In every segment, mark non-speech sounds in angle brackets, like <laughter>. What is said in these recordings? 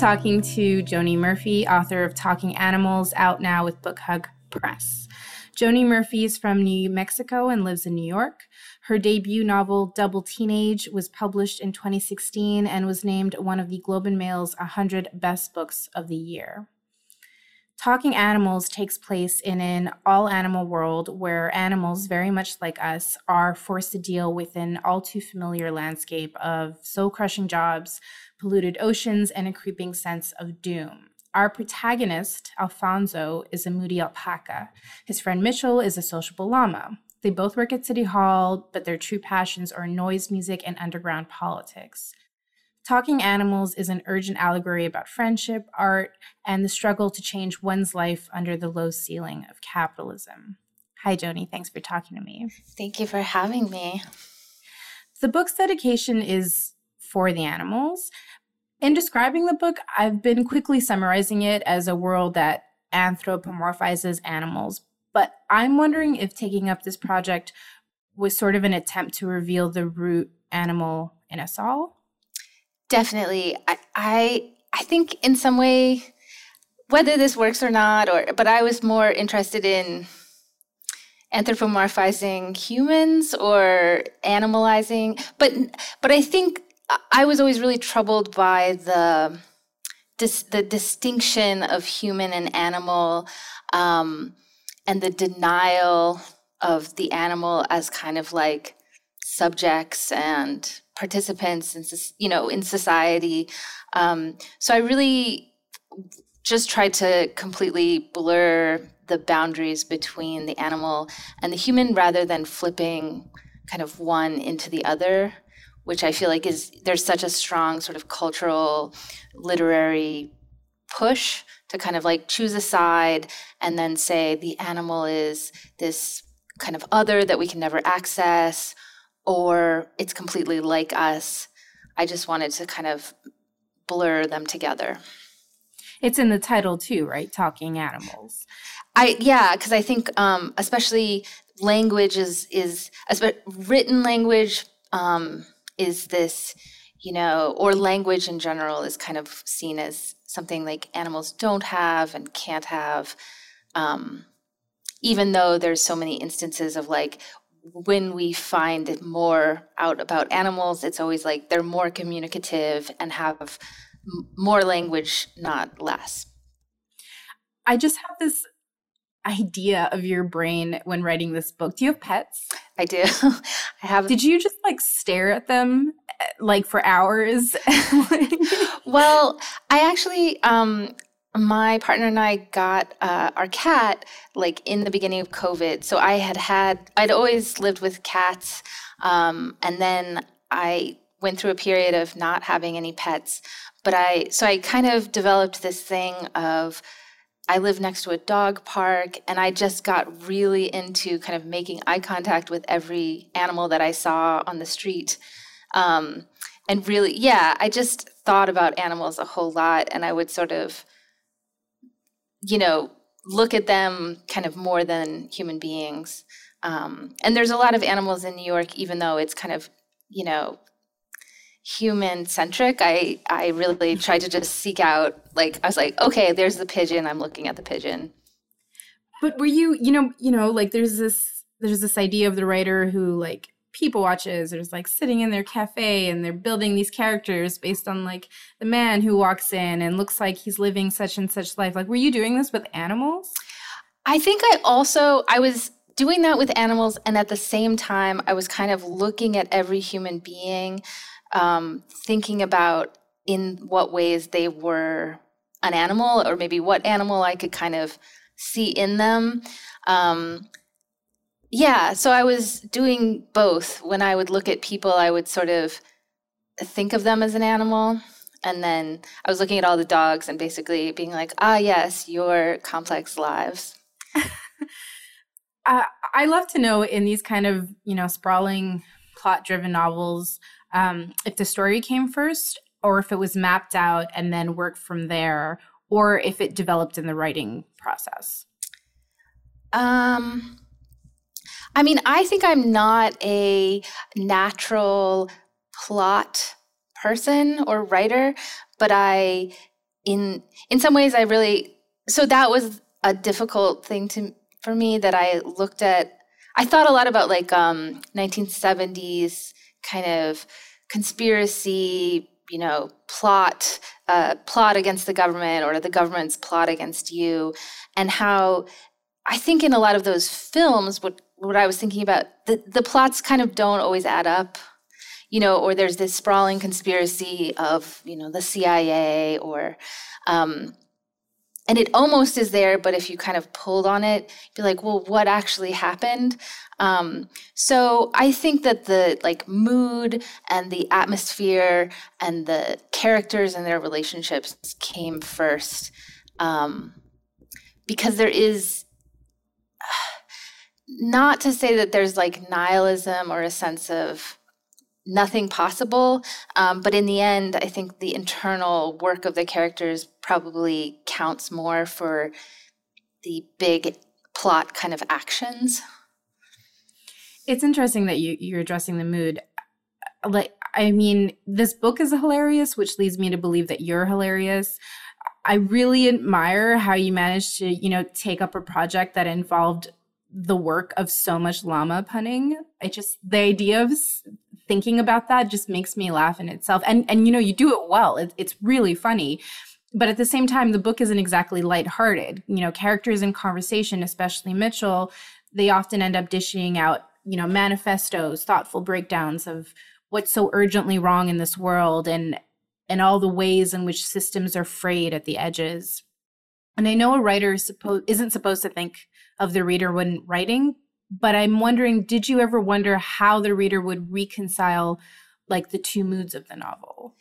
Talking to Joni Murphy, author of Talking Animals, out now with Book Hug Press. Joni Murphy is from New Mexico and lives in New York. Her debut novel, Double Teenage, was published in 2016 and was named one of the Globe and Mail's 100 Best Books of the Year. Talking Animals takes place in an all animal world where animals, very much like us, are forced to deal with an all too familiar landscape of soul crushing jobs, polluted oceans, and a creeping sense of doom. Our protagonist, Alfonso, is a moody alpaca. His friend Mitchell is a sociable llama. They both work at City Hall, but their true passions are noise music and underground politics. Talking Animals is an urgent allegory about friendship, art, and the struggle to change one's life under the low ceiling of capitalism. Hi, Joni. Thanks for talking to me. Thank you for having me. The book's dedication is for the animals, in describing the book, I've been quickly summarizing it as a world that anthropomorphizes animals, but I'm wondering if taking up this project was sort of an attempt to reveal the root animal in us all. Definitely. I I, I think in some way whether this works or not or but I was more interested in anthropomorphizing humans or animalizing but but I think I was always really troubled by the dis, the distinction of human and animal, um, and the denial of the animal as kind of like subjects and participants in you know in society. Um, so I really just tried to completely blur the boundaries between the animal and the human rather than flipping kind of one into the other which I feel like is there's such a strong sort of cultural literary push to kind of like choose a side and then say the animal is this kind of other that we can never access or it's completely like us. I just wanted to kind of blur them together. It's in the title too, right? Talking animals. I yeah, because I think um, especially language is is written language um, is this, you know, or language in general is kind of seen as something like animals don't have and can't have. Um, even though there's so many instances of like when we find more out about animals, it's always like they're more communicative and have more language, not less. I just have this idea of your brain when writing this book. Do you have pets? I do. <laughs> I have. Did you just like stare at them eh, like for hours? <laughs> well, I actually, um, my partner and I got uh, our cat like in the beginning of COVID. So I had had, I'd always lived with cats. Um, and then I went through a period of not having any pets. But I, so I kind of developed this thing of, I live next to a dog park, and I just got really into kind of making eye contact with every animal that I saw on the street. Um, and really, yeah, I just thought about animals a whole lot, and I would sort of, you know, look at them kind of more than human beings. Um, and there's a lot of animals in New York, even though it's kind of, you know, human centric i i really tried to just seek out like i was like okay there's the pigeon. I'm looking at the pigeon. But were you you know you know like there's this there's this idea of the writer who like people watches. There's like sitting in their cafe and they're building these characters based on like the man who walks in and looks like he's living such and such life. Like were you doing this with animals? I think i also i was doing that with animals and at the same time i was kind of looking at every human being um, thinking about in what ways they were an animal or maybe what animal I could kind of see in them. Um, yeah, so I was doing both. When I would look at people, I would sort of think of them as an animal. And then I was looking at all the dogs and basically being like, ah, yes, your complex lives. <laughs> uh, I love to know in these kind of, you know, sprawling plot driven novels, um, if the story came first or if it was mapped out and then worked from there or if it developed in the writing process um i mean i think i'm not a natural plot person or writer but i in in some ways I really so that was a difficult thing to for me that I looked at I thought a lot about like um 1970s kind of conspiracy, you know, plot uh, plot against the government or the government's plot against you and how I think in a lot of those films what what I was thinking about the the plots kind of don't always add up you know, or there's this sprawling conspiracy of, you know, the CIA or, um, and it almost is there, but if you kind of pulled on it, be like, well, what actually happened? Um, so I think that the like mood and the atmosphere and the characters and their relationships came first, um, because there is not to say that there's like nihilism or a sense of nothing possible. Um, but in the end, I think the internal work of the characters probably counts more for the big plot kind of actions. It's interesting that you, you're addressing the mood. Like, I mean, this book is hilarious, which leads me to believe that you're hilarious. I really admire how you managed to, you know, take up a project that involved the work of so much llama punning. I just the idea of thinking about that just makes me laugh in itself. And and you know, you do it well. It, it's really funny. But at the same time, the book isn't exactly lighthearted. You know, characters in conversation, especially Mitchell, they often end up dishing out, you know, manifestos, thoughtful breakdowns of what's so urgently wrong in this world and and all the ways in which systems are frayed at the edges. And I know a writer is supposed isn't supposed to think of the reader when writing, but I'm wondering, did you ever wonder how the reader would reconcile like the two moods of the novel?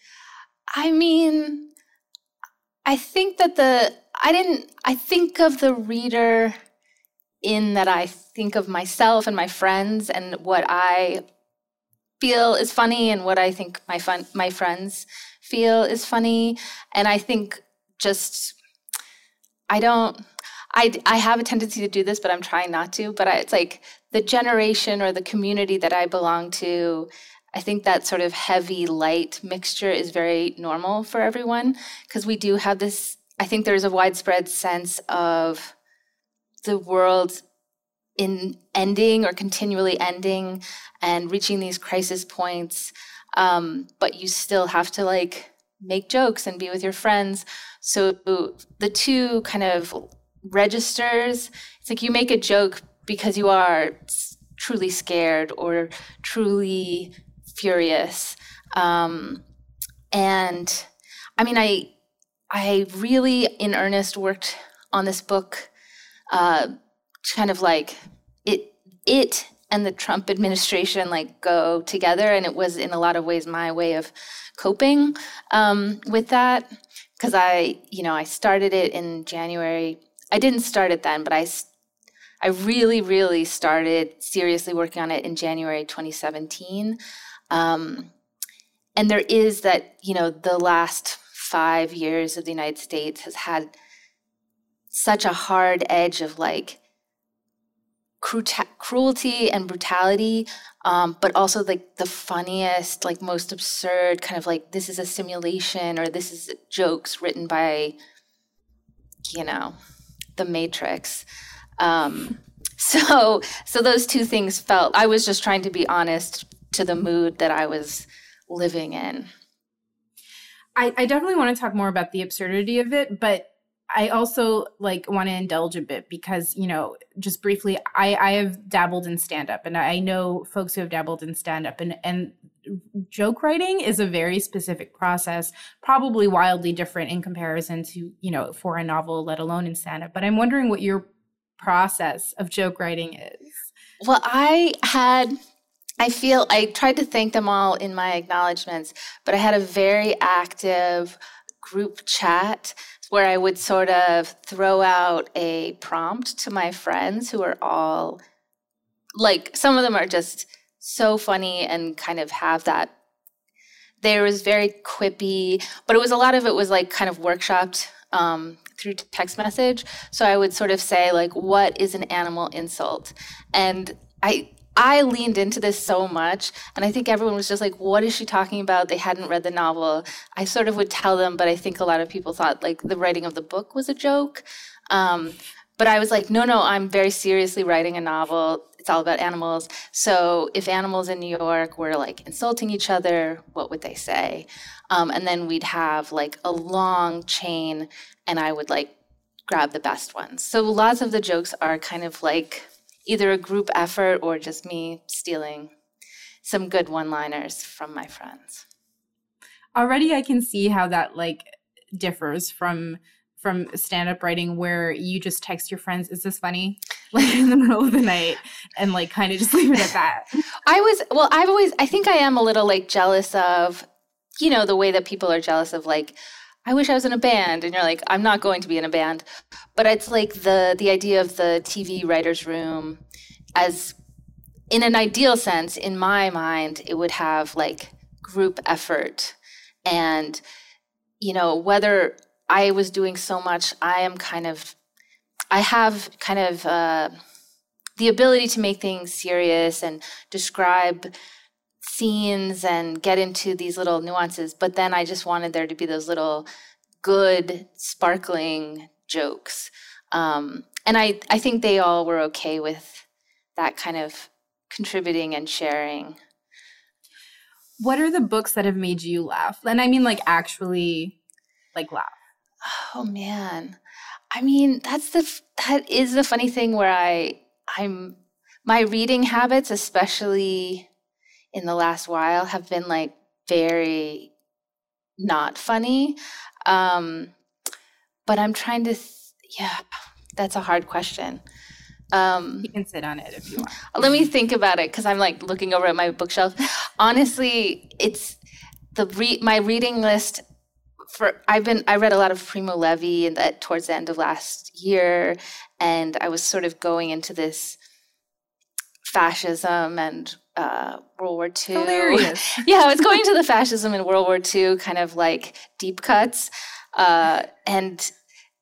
I mean, I think that the I didn't I think of the reader in that I think of myself and my friends and what I feel is funny and what I think my fun my friends feel is funny and I think just I don't I, I have a tendency to do this, but I'm trying not to. But I, it's like the generation or the community that I belong to, I think that sort of heavy light mixture is very normal for everyone because we do have this. I think there's a widespread sense of the world in ending or continually ending and reaching these crisis points. Um, but you still have to like make jokes and be with your friends. So the two kind of registers. It's like you make a joke because you are truly scared or truly furious. Um, and I mean, I I really in earnest worked on this book, uh, kind of like it it and the Trump administration like go together, and it was in a lot of ways my way of coping um, with that because I you know I started it in January I didn't start it then, but I, I really, really started seriously working on it in January 2017. Um, and there is that, you know, the last five years of the United States has had such a hard edge of like cruelty and brutality, um, but also like the funniest, like most absurd kind of like this is a simulation or this is jokes written by, you know, the Matrix. Um, <laughs> so so those two things felt. I was just trying to be honest to the mood that I was living in. I, I definitely want to talk more about the absurdity of it, but I also like want to indulge a bit because, you know, just briefly, I, I have dabbled in stand up and I know folks who have dabbled in stand up and, and joke writing is a very specific process, probably wildly different in comparison to, you know, for a novel, let alone in stand up. But I'm wondering what your process of joke writing is. Well, I had I feel I tried to thank them all in my acknowledgments, but I had a very active group chat where I would sort of throw out a prompt to my friends who are all like some of them are just so funny and kind of have that. There was very quippy but it was a lot of it was like kind of workshopped um, through text message. So i would sort of say like what is an animal insult? And i I leaned into this so much, and I think everyone was just like, "What is she talking about?" They hadn't read the novel. I sort of would tell them, but I think a lot of people thought like the writing of the book was a joke. Um, but I was like, "No, no, I'm very seriously writing a novel. It's all about animals. So if animals in New York were like insulting each other, what would they say?" Um, and then we'd have like a long chain, and I would like grab the best ones. So lots of the jokes are kind of like either a group effort or just me stealing some good one liners from my friends. Already I can see how that like differs from from stand up writing where you just text your friends, is this funny? <laughs> Like in the middle of the night and like kind of just leave it at that. I was well, I've always I think I am a little like jealous of, you know, the way that people are jealous of like I wish I was in a band. And you're like, I'm not going to be in a band. But it's like the the idea of the TV writer's room as in an ideal sense, in my mind, it would have like group effort. And, you know, whether I was doing so much, I am kind of, I have kind of uh, the ability to make things serious and describe scenes and get into these little nuances. But then I just wanted there to be those little good, sparkling jokes. Um, and I, I think they all were okay with that kind of contributing and sharing. What are the books that have made you laugh? And I mean, like, actually, like, laugh. Oh man, I mean, that's the that is the funny thing where I I'm my reading habits, especially in the last while have been like very not funny. Um, but I'm trying to, th- yeah, that's a hard question. Um, you can sit on it if you want. Let me think about it because I'm like looking over at my bookshelf. Honestly, it's the re- my reading list for I've been I read a lot of Primo Levi and that towards the end of last year, and I was sort of going into this fascism and uh, World War II. Hilarious. <laughs> yeah, I was going to the fascism in World War II, kind of like deep cuts, uh, and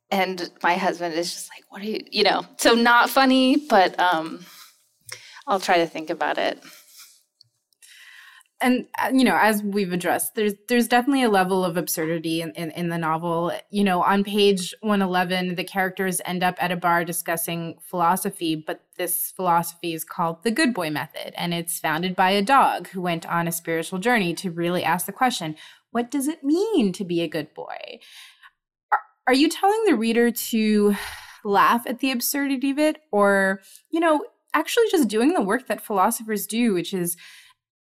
and my husband is just like, "What are you?" You know, so not funny, but um, I'll try to think about it and uh, you know as we've addressed there's there's definitely a level of absurdity in, in, in, the novel. You know on page 111 the characters end up at a bar discussing philosophy but this philosophy is called the good boy method and it's founded by a dog who went on a spiritual journey to really ask the question what does it mean to be a good boy? Are, are you telling the reader to laugh at the absurdity of it? Or you know actually just doing the work that philosophers do which is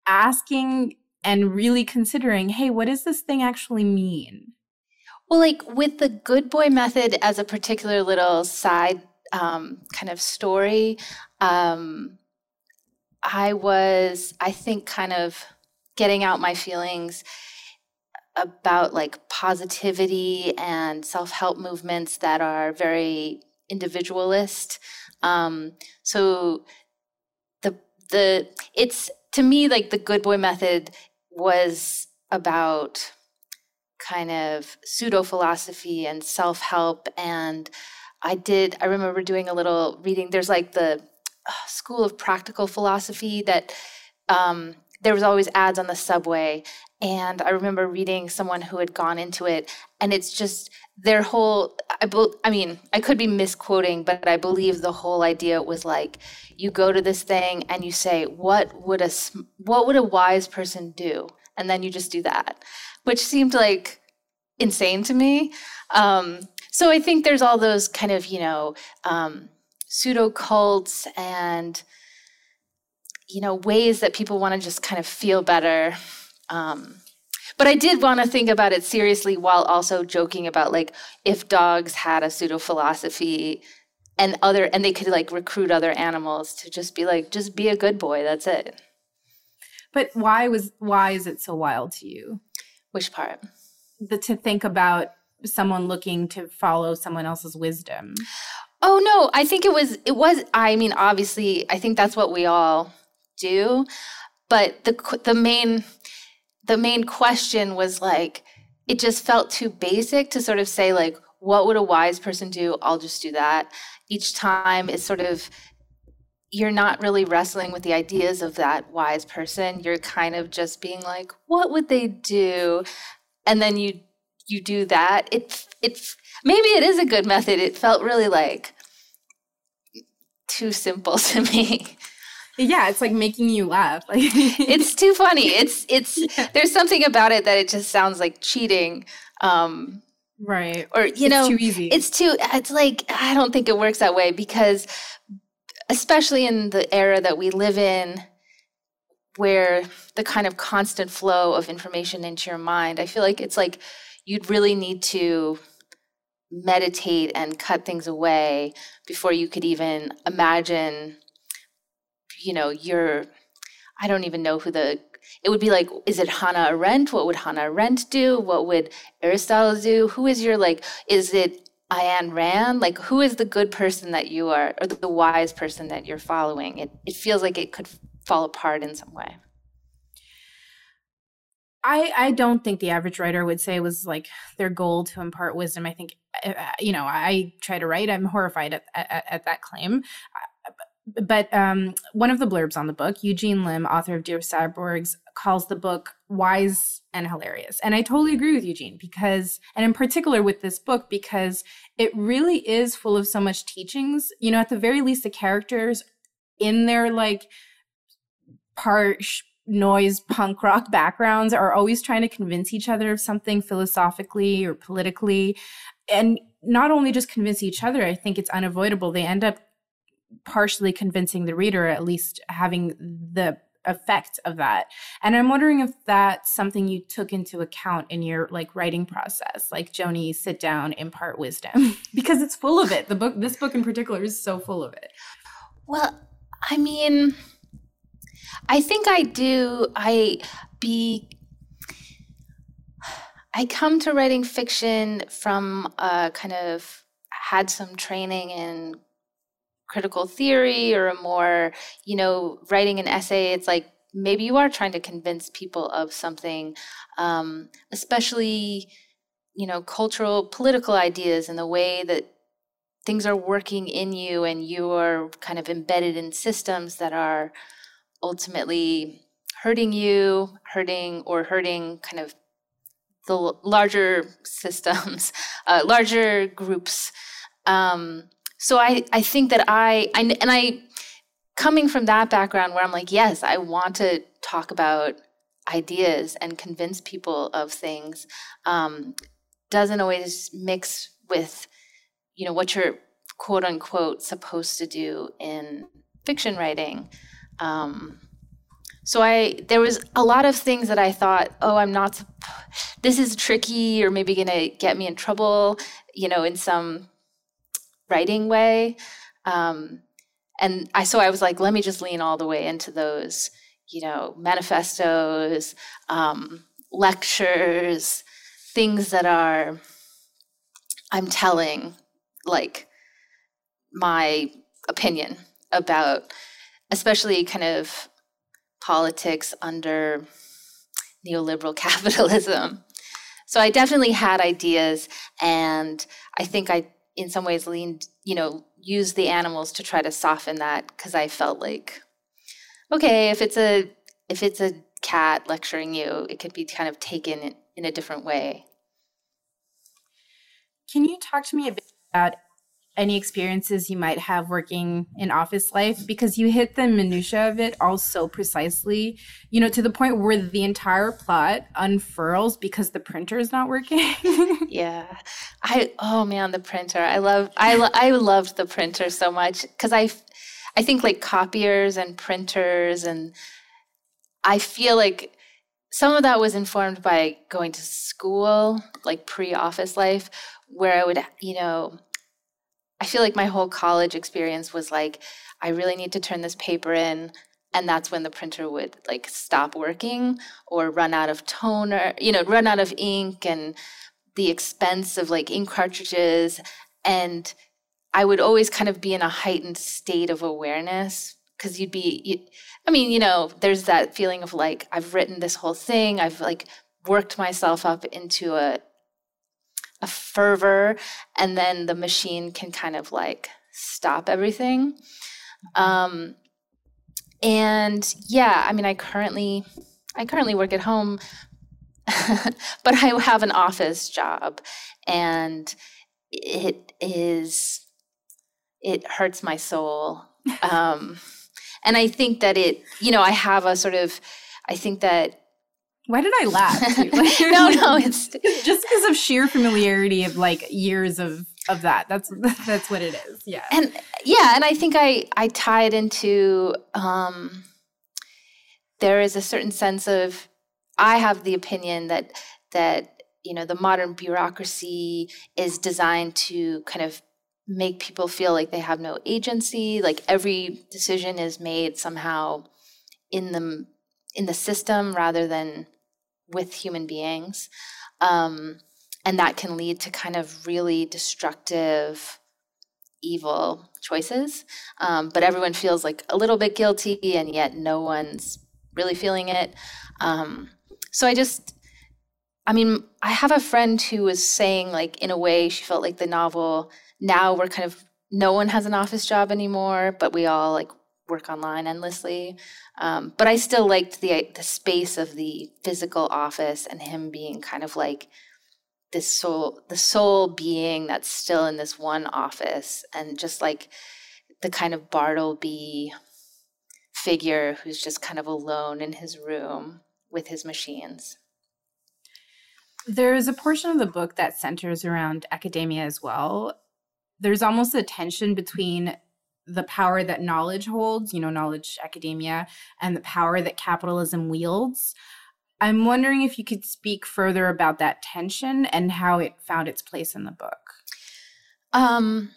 asking and really considering, hey, what does this thing actually mean? Well, like with the good boy method as a particular little side um, kind of story, um, I was, I think, kind of getting out my feelings about like positivity and self help movements that are very individualist. Um, so the the it's to me, like the good boy method was about kind of pseudo philosophy and self help. And I did, I remember doing a little reading. There's like the uh, School of Practical Philosophy that um, there was always ads on the subway. And I remember reading someone who had gone into it, and it's just their whole I, be, I mean i could be misquoting but i believe the whole idea was like you go to this thing and you say what would a what would a wise person do? And then you just do that which seemed like insane to me. Um, so i think there's all those kind of you know um, pseudo cults and you know ways that people want to just kind of feel better. Um, but I did want to think about it seriously while also joking about like if dogs had a pseudo philosophy and other and they could like recruit other animals to just be like just be a good boy that's it. But why was why is it so wild to you? Which part? The to think about someone looking to follow someone else's wisdom. Oh no i think it was it was i mean obviously i think that's what we all do but the the main the main question was like, it just felt too basic to sort of say, like, what would a wise person do? I'll just do that. Each time it's sort of, you're not really wrestling with the ideas of that wise person. You're kind of just being like, what would they do? And then you you do that. It it maybe it is a good method. It felt really like too simple <laughs> to me. Yeah, it's like making you laugh. Like <laughs> it's too funny. It's it's <laughs> yeah. there's something about it that it just sounds like cheating. Um right. Or you it's know, too easy. It's too it's like I don't think it works that way because especially in the era that we live in where the kind of constant flow of information into your mind, I feel like it's like you'd really need to meditate and cut things away before you could even imagine you know your i don't even know who the it would be like is it hannah arendt what would hannah arendt do what would aristotle do who is your like is it Ayn Rand, like who is the good person that you are, or the, wise person that you're following? It it feels like it could fall apart in some way. I, I don't think the average writer would say it was like their goal to impart wisdom. I think, uh, uh you know, I try to write. I'm horrified at, at, at that claim. But um, one of the blurbs on the book, Eugene Lim, author of Dear Cyborgs, calls the book wise and hilarious. And I totally agree with Eugene because, and in particular with this book, because it really is full of so much teachings. You know, at the very least, the characters in their like part noise punk rock backgrounds are always trying to convince each other of something philosophically or politically and not only just convince each other i think it's unavoidable they end up partially convincing the reader at least having the effect of that and i'm wondering if that's something you took into account in your like writing process like joni sit down impart wisdom <laughs> because it's full of it the book this book in particular is so full of it well i mean I think I do. I be. I come to writing fiction from a kind of had some training in critical theory or a more, you know, writing an essay. It's like maybe you are trying to convince people of something, um, especially, you know, cultural, political ideas and the way that things are working in you and you are kind of embedded in systems that are ultimately hurting you, hurting or hurting kind of the larger systems, <laughs> uh, larger groups. Um, so I, I think that I, I, and I, coming from that background where I'm like, yes, I want to talk about ideas and convince people of things, um, doesn't always mix with, you know, what you're quote unquote supposed to do in fiction writing. Um, so I there was a lot of things that I thought, oh, I'm not. This is tricky, or maybe to get me in trouble, you know, in some writing way. Um, and I so I was like, let me just lean all the way into those, you know, manifestos, um, lectures, things that are I'm telling, like my opinion about especially kind of politics under neoliberal <laughs> capitalism. So I definitely had ideas, and I think I, in some ways, leaned, you know, used the animals to try to soften that because I felt like, okay, if it's a if it's a cat lecturing you, it could be kind of taken in, in a different way. Can you talk to me a bit about any experiences you might have working in office life because you hit the minutia of it all so precisely you know to the point where the entire plot unfurls because the printer is not working. <laughs> Yeah. I oh man the printer. I love i, lo- I loved the printer so much because i i think like copiers and printers and i feel like some of that was informed by going to school like pre-office life where i would you know I feel like my whole college experience was like, I really need to turn this paper in. And that's when the printer would like stop working or run out of toner, you know, run out of ink and the expense of like ink cartridges. And I would always kind of be in a heightened state of awareness because you'd be, you, I mean, you know, there's that feeling of like, I've written this whole thing, I've like worked myself up into a a fervor and then the machine can kind of like stop everything um, and yeah, I mean, I currently I currently work at home, <laughs> but I have an office job, and it is it hurts my soul. <laughs> Um, and I think that it, you know, I have a sort of, I think that why did I laugh? <laughs> <laughs> no, no, it's <laughs> just because of sheer familiarity of like years of of that. That's that's what it is. Yeah. And yeah, and I think I I tie it into um there is a certain sense of I have the opinion that that you know the modern bureaucracy is designed to kind of make people feel like they have no agency like every decision is made somehow in the in the system rather than with human beings um, and that can lead to kind of really destructive evil choices. Um, but everyone feels like a little bit guilty and yet no one's really feeling it. Um, so i just i mean i have a friend who was saying like in a way she felt like the novel now we're kind of no one has an office job anymore but we all like work online endlessly um, but i still liked the the space of the physical office and him being kind of like this soul the soul being that's still in this one office and just like the kind of bartleby figure who's just kind of alone in his room with his machines. There's a portion of the book that centers around academia as well. There's almost a tension between the power that knowledge holds you know knowledge academia and the power that capitalism wields I'm wondering if you could speak further about that tension and how it found its place in the book. Um,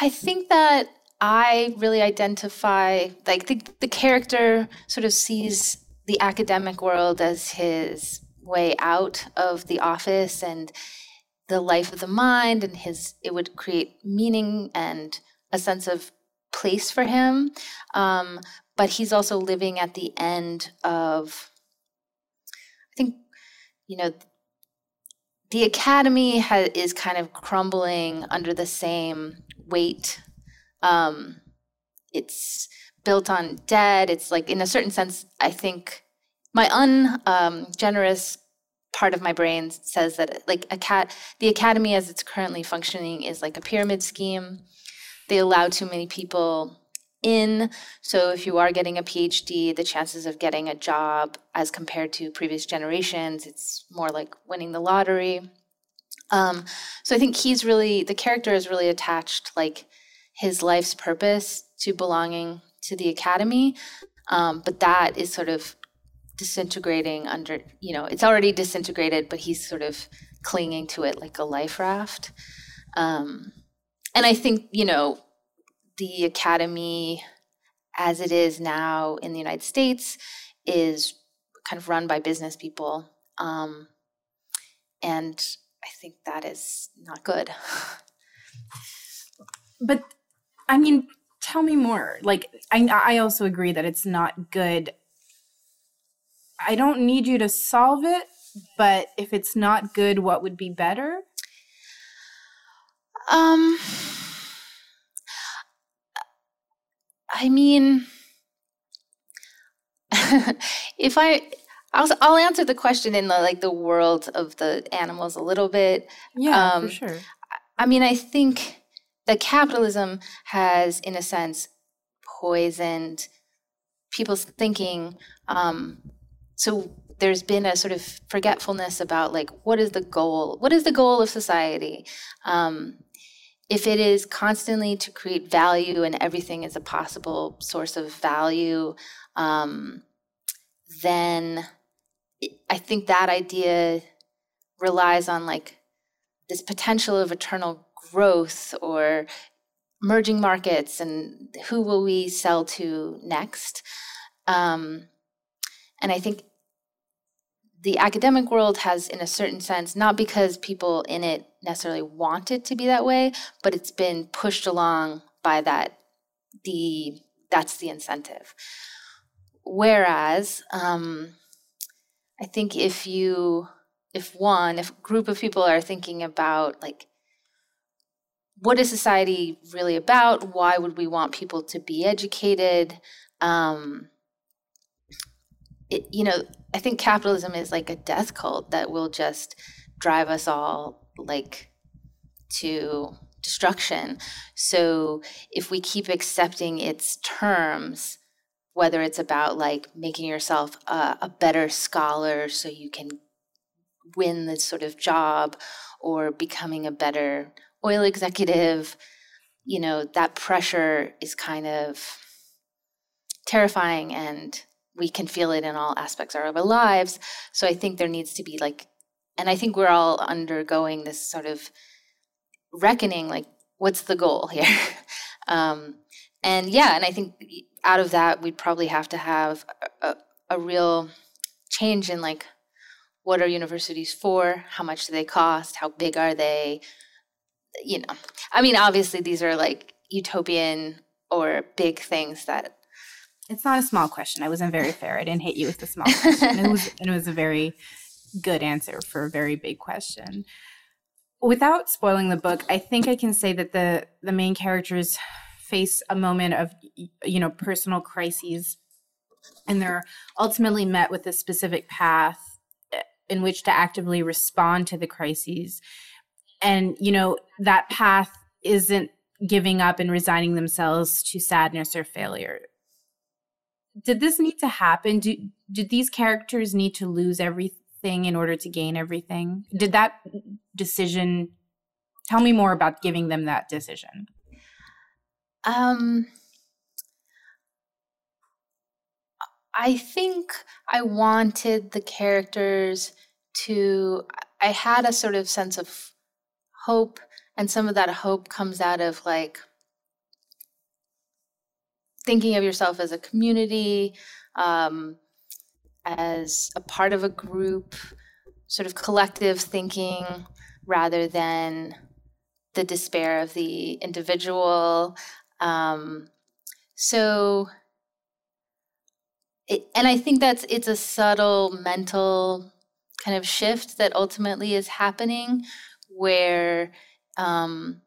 I think that I really identify like the the character sort of sees the academic world as his way out of the office and the life of the mind and his it would create meaning and a sense of place for him um, but he's also living at the end of I think you know the academy ha- is kind of crumbling under the same weight. Um, it's built on debt. It's like in a certain sense i think my ungenerous um, part of my brain says that like a cat the academy as it's currently functioning is like a pyramid scheme they allow too many people in. So if you are getting a PhD, the chances of getting a job as compared to previous generations, it's more like winning the lottery. Um, so I think he's really the character is really attached like his life's purpose to belonging to the academy, um, but that is sort of disintegrating under you know it's already disintegrated, but he's sort of clinging to it like a life raft. Um, and I think you know the academy as it is now in the United States is kind of run by business people. Um, and I think that is not good. <laughs> but I mean, tell me more. Like, I, I also agree that it's not good. I don't need you to solve it, but if it's not good, what would be better? Um, I mean, <laughs> if I, I'll, I'll answer the question in the like the world of the animals a little bit. Yeah, um, for sure. I mean, I think that capitalism has, in a sense, poisoned people's thinking. Um, so there's been a sort of forgetfulness about like what is the goal? What is the goal of society? Um, if it is constantly to create value and everything is a possible source of value, um, then I think that idea relies on like this potential of eternal growth or merging markets and who will we sell to next. Um, and I think the academic world has, in a certain sense, not because people in it necessarily want it to be that way, but it's been pushed along by that. The that's the incentive. Whereas, um, I think if you, if one, if a group of people are thinking about like what is society really about? Why would we want people to be educated? Um, it, you know, I think capitalism is like a death cult that will just drive us all like to destruction. So if we keep accepting its terms, whether it's about like making yourself a, a better scholar so you can win this sort of job or becoming a better oil executive, you know, that pressure is kind of terrifying and we can feel it in all aspects of our lives. So I think there needs to be like, and I think we're all undergoing this sort of reckoning like, what's the goal here? <laughs> um, and yeah, and I think out of that, we'd probably have to have a, a real change in like, what are universities for? How much do they cost? How big are they? You know, I mean, obviously, these are like utopian or big things that it's not a small question. I wasn't very fair. I didn't hit you with a small question. It was, it was a very good answer for a very big question. Without spoiling the book, I think I can say that the the main characters face a moment of you know personal crises, and they're ultimately met with a specific path eh, in which to actively respond to the crises. And you know that path isn't giving up and resigning themselves to sadness or failure did this need to happen? Do did these characters need to lose everything in order to gain everything? Did that decision tell me more about giving them that decision? Um I think I wanted the characters to I had a sort of sense of hope and some of that hope comes out of like thinking of yourself as a community, um, as a part of a group, sort of collective thinking rather than the despair of the individual. Um, so, it, and I think that's it's a subtle mental kind of shift that ultimately is happening where um,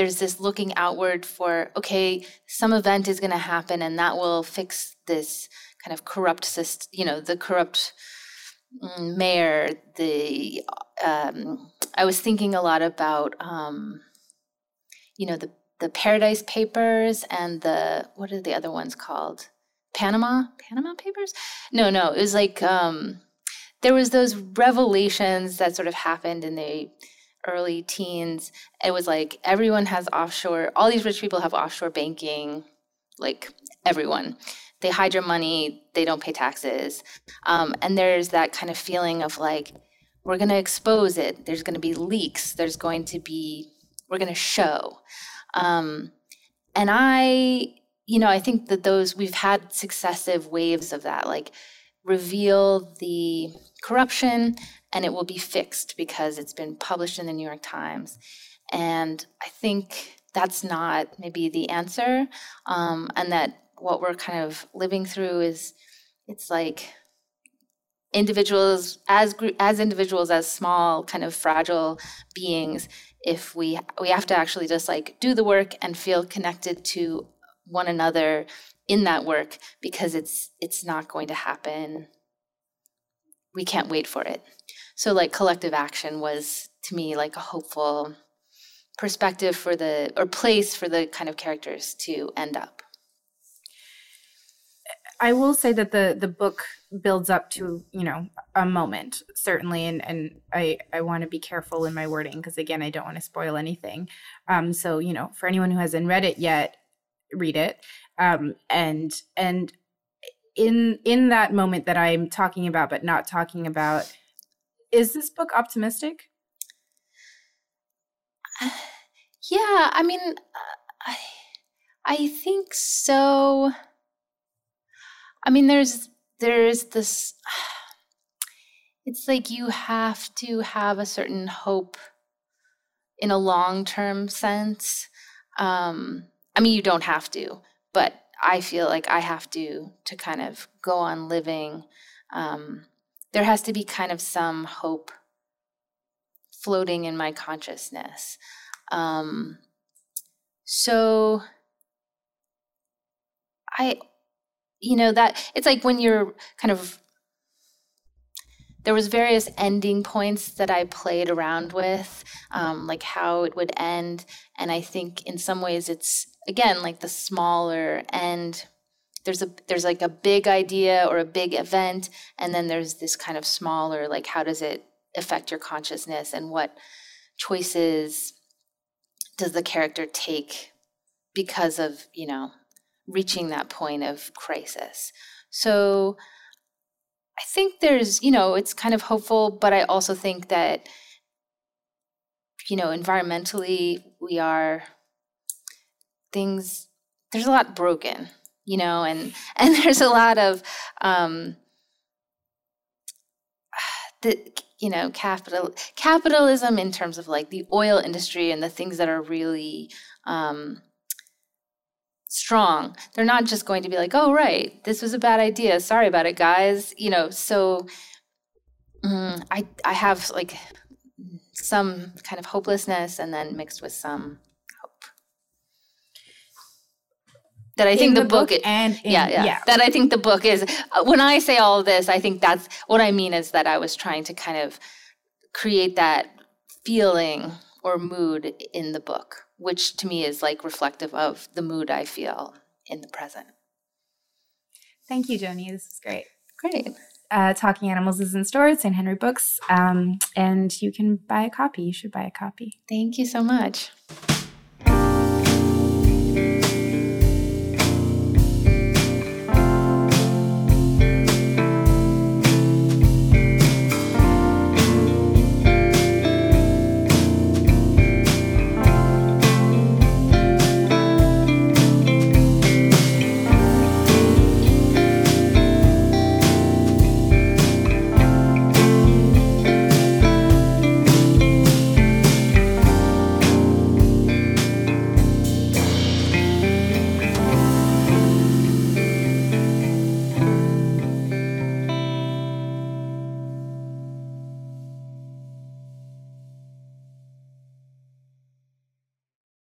there's this looking outward for okay some event is going to happen and that will fix this kind of corrupt system you know the corrupt mm, mayor the um, i was thinking a lot about um, you know the the paradise papers and the what are the other ones called? Panama? Panama papers? No no it was like um, there was those revelations that sort of happened in the early teens, it was like everyone has offshore, all these rich people have offshore banking, like everyone. They hide your money, they don't pay taxes. Um, and there's that kind of feeling of like, we're going to expose it. There's going to be leaks. There's going to be, we're going to show. Um, and I, you know, I think that those, we've had successive waves of that, like reveal the corruption, and it will be fixed because it's been published in the New York Times. And I think that's not maybe the answer, um, and that what we're kind of living through is it's like individuals as as individuals as small kind of fragile beings if we we have to actually just like do the work and feel connected to one another in that work because it's it's not going to happen. We can't wait for it so like collective action was to me like a hopeful perspective for the or place for the kind of characters to end up. I will say that the the book builds up to you know a moment certainly and and i i want to be careful in my wording because again i don't want to spoil anything. Um so you know for anyone who hasn't read it yet read it. Um and and in in that moment that i'm talking about but not talking about is this book optimistic? <sighs> yeah, I mean, I, I think so. I mean, there's there's this. <sighs> It's like you have to have a certain hope in a long term sense. Um, I mean, you don't have to, but I feel like I have to to kind of go on living. Um, there has to be kind of some hope floating in my consciousness. Um, so I, you know, that it's like when you're kind of there was various ending points that I played around with, um, like how it would end, and I think in some ways it's again like the smaller end. There's a there's like a big idea or a big event, and then there's this kind of smaller like how does it affect your consciousness and what choices does the character take because of you know reaching that point of crisis. So I think there's, you know, it's kind of hopeful, but I also think that, you know, environmentally, we are things, there's a lot broken, you know, and, <laughs> and there's a lot of, um, <sighs> the, you know, capital capitalism in terms of like the oil industry and the things that are really, um, strong. They're not just going to be like, "Oh, right, this was a bad idea. Sorry about it, guys." You know, so mm, I I have like some kind of hopelessness, and then mixed with some hope. That I think In the, the book, book and in, yeah, yeah, That I think the book is. uh, When I say all this, I think that's what I mean is that I was trying to kind of create that feeling or mood in the book, which to me is like reflective of the mood I feel in the present. Thank you, Joni. This is great. Great. Uh, Talking Animals is in stores, St. Henry Books, um, and you can buy a copy. You should buy a copy. Thank you so much.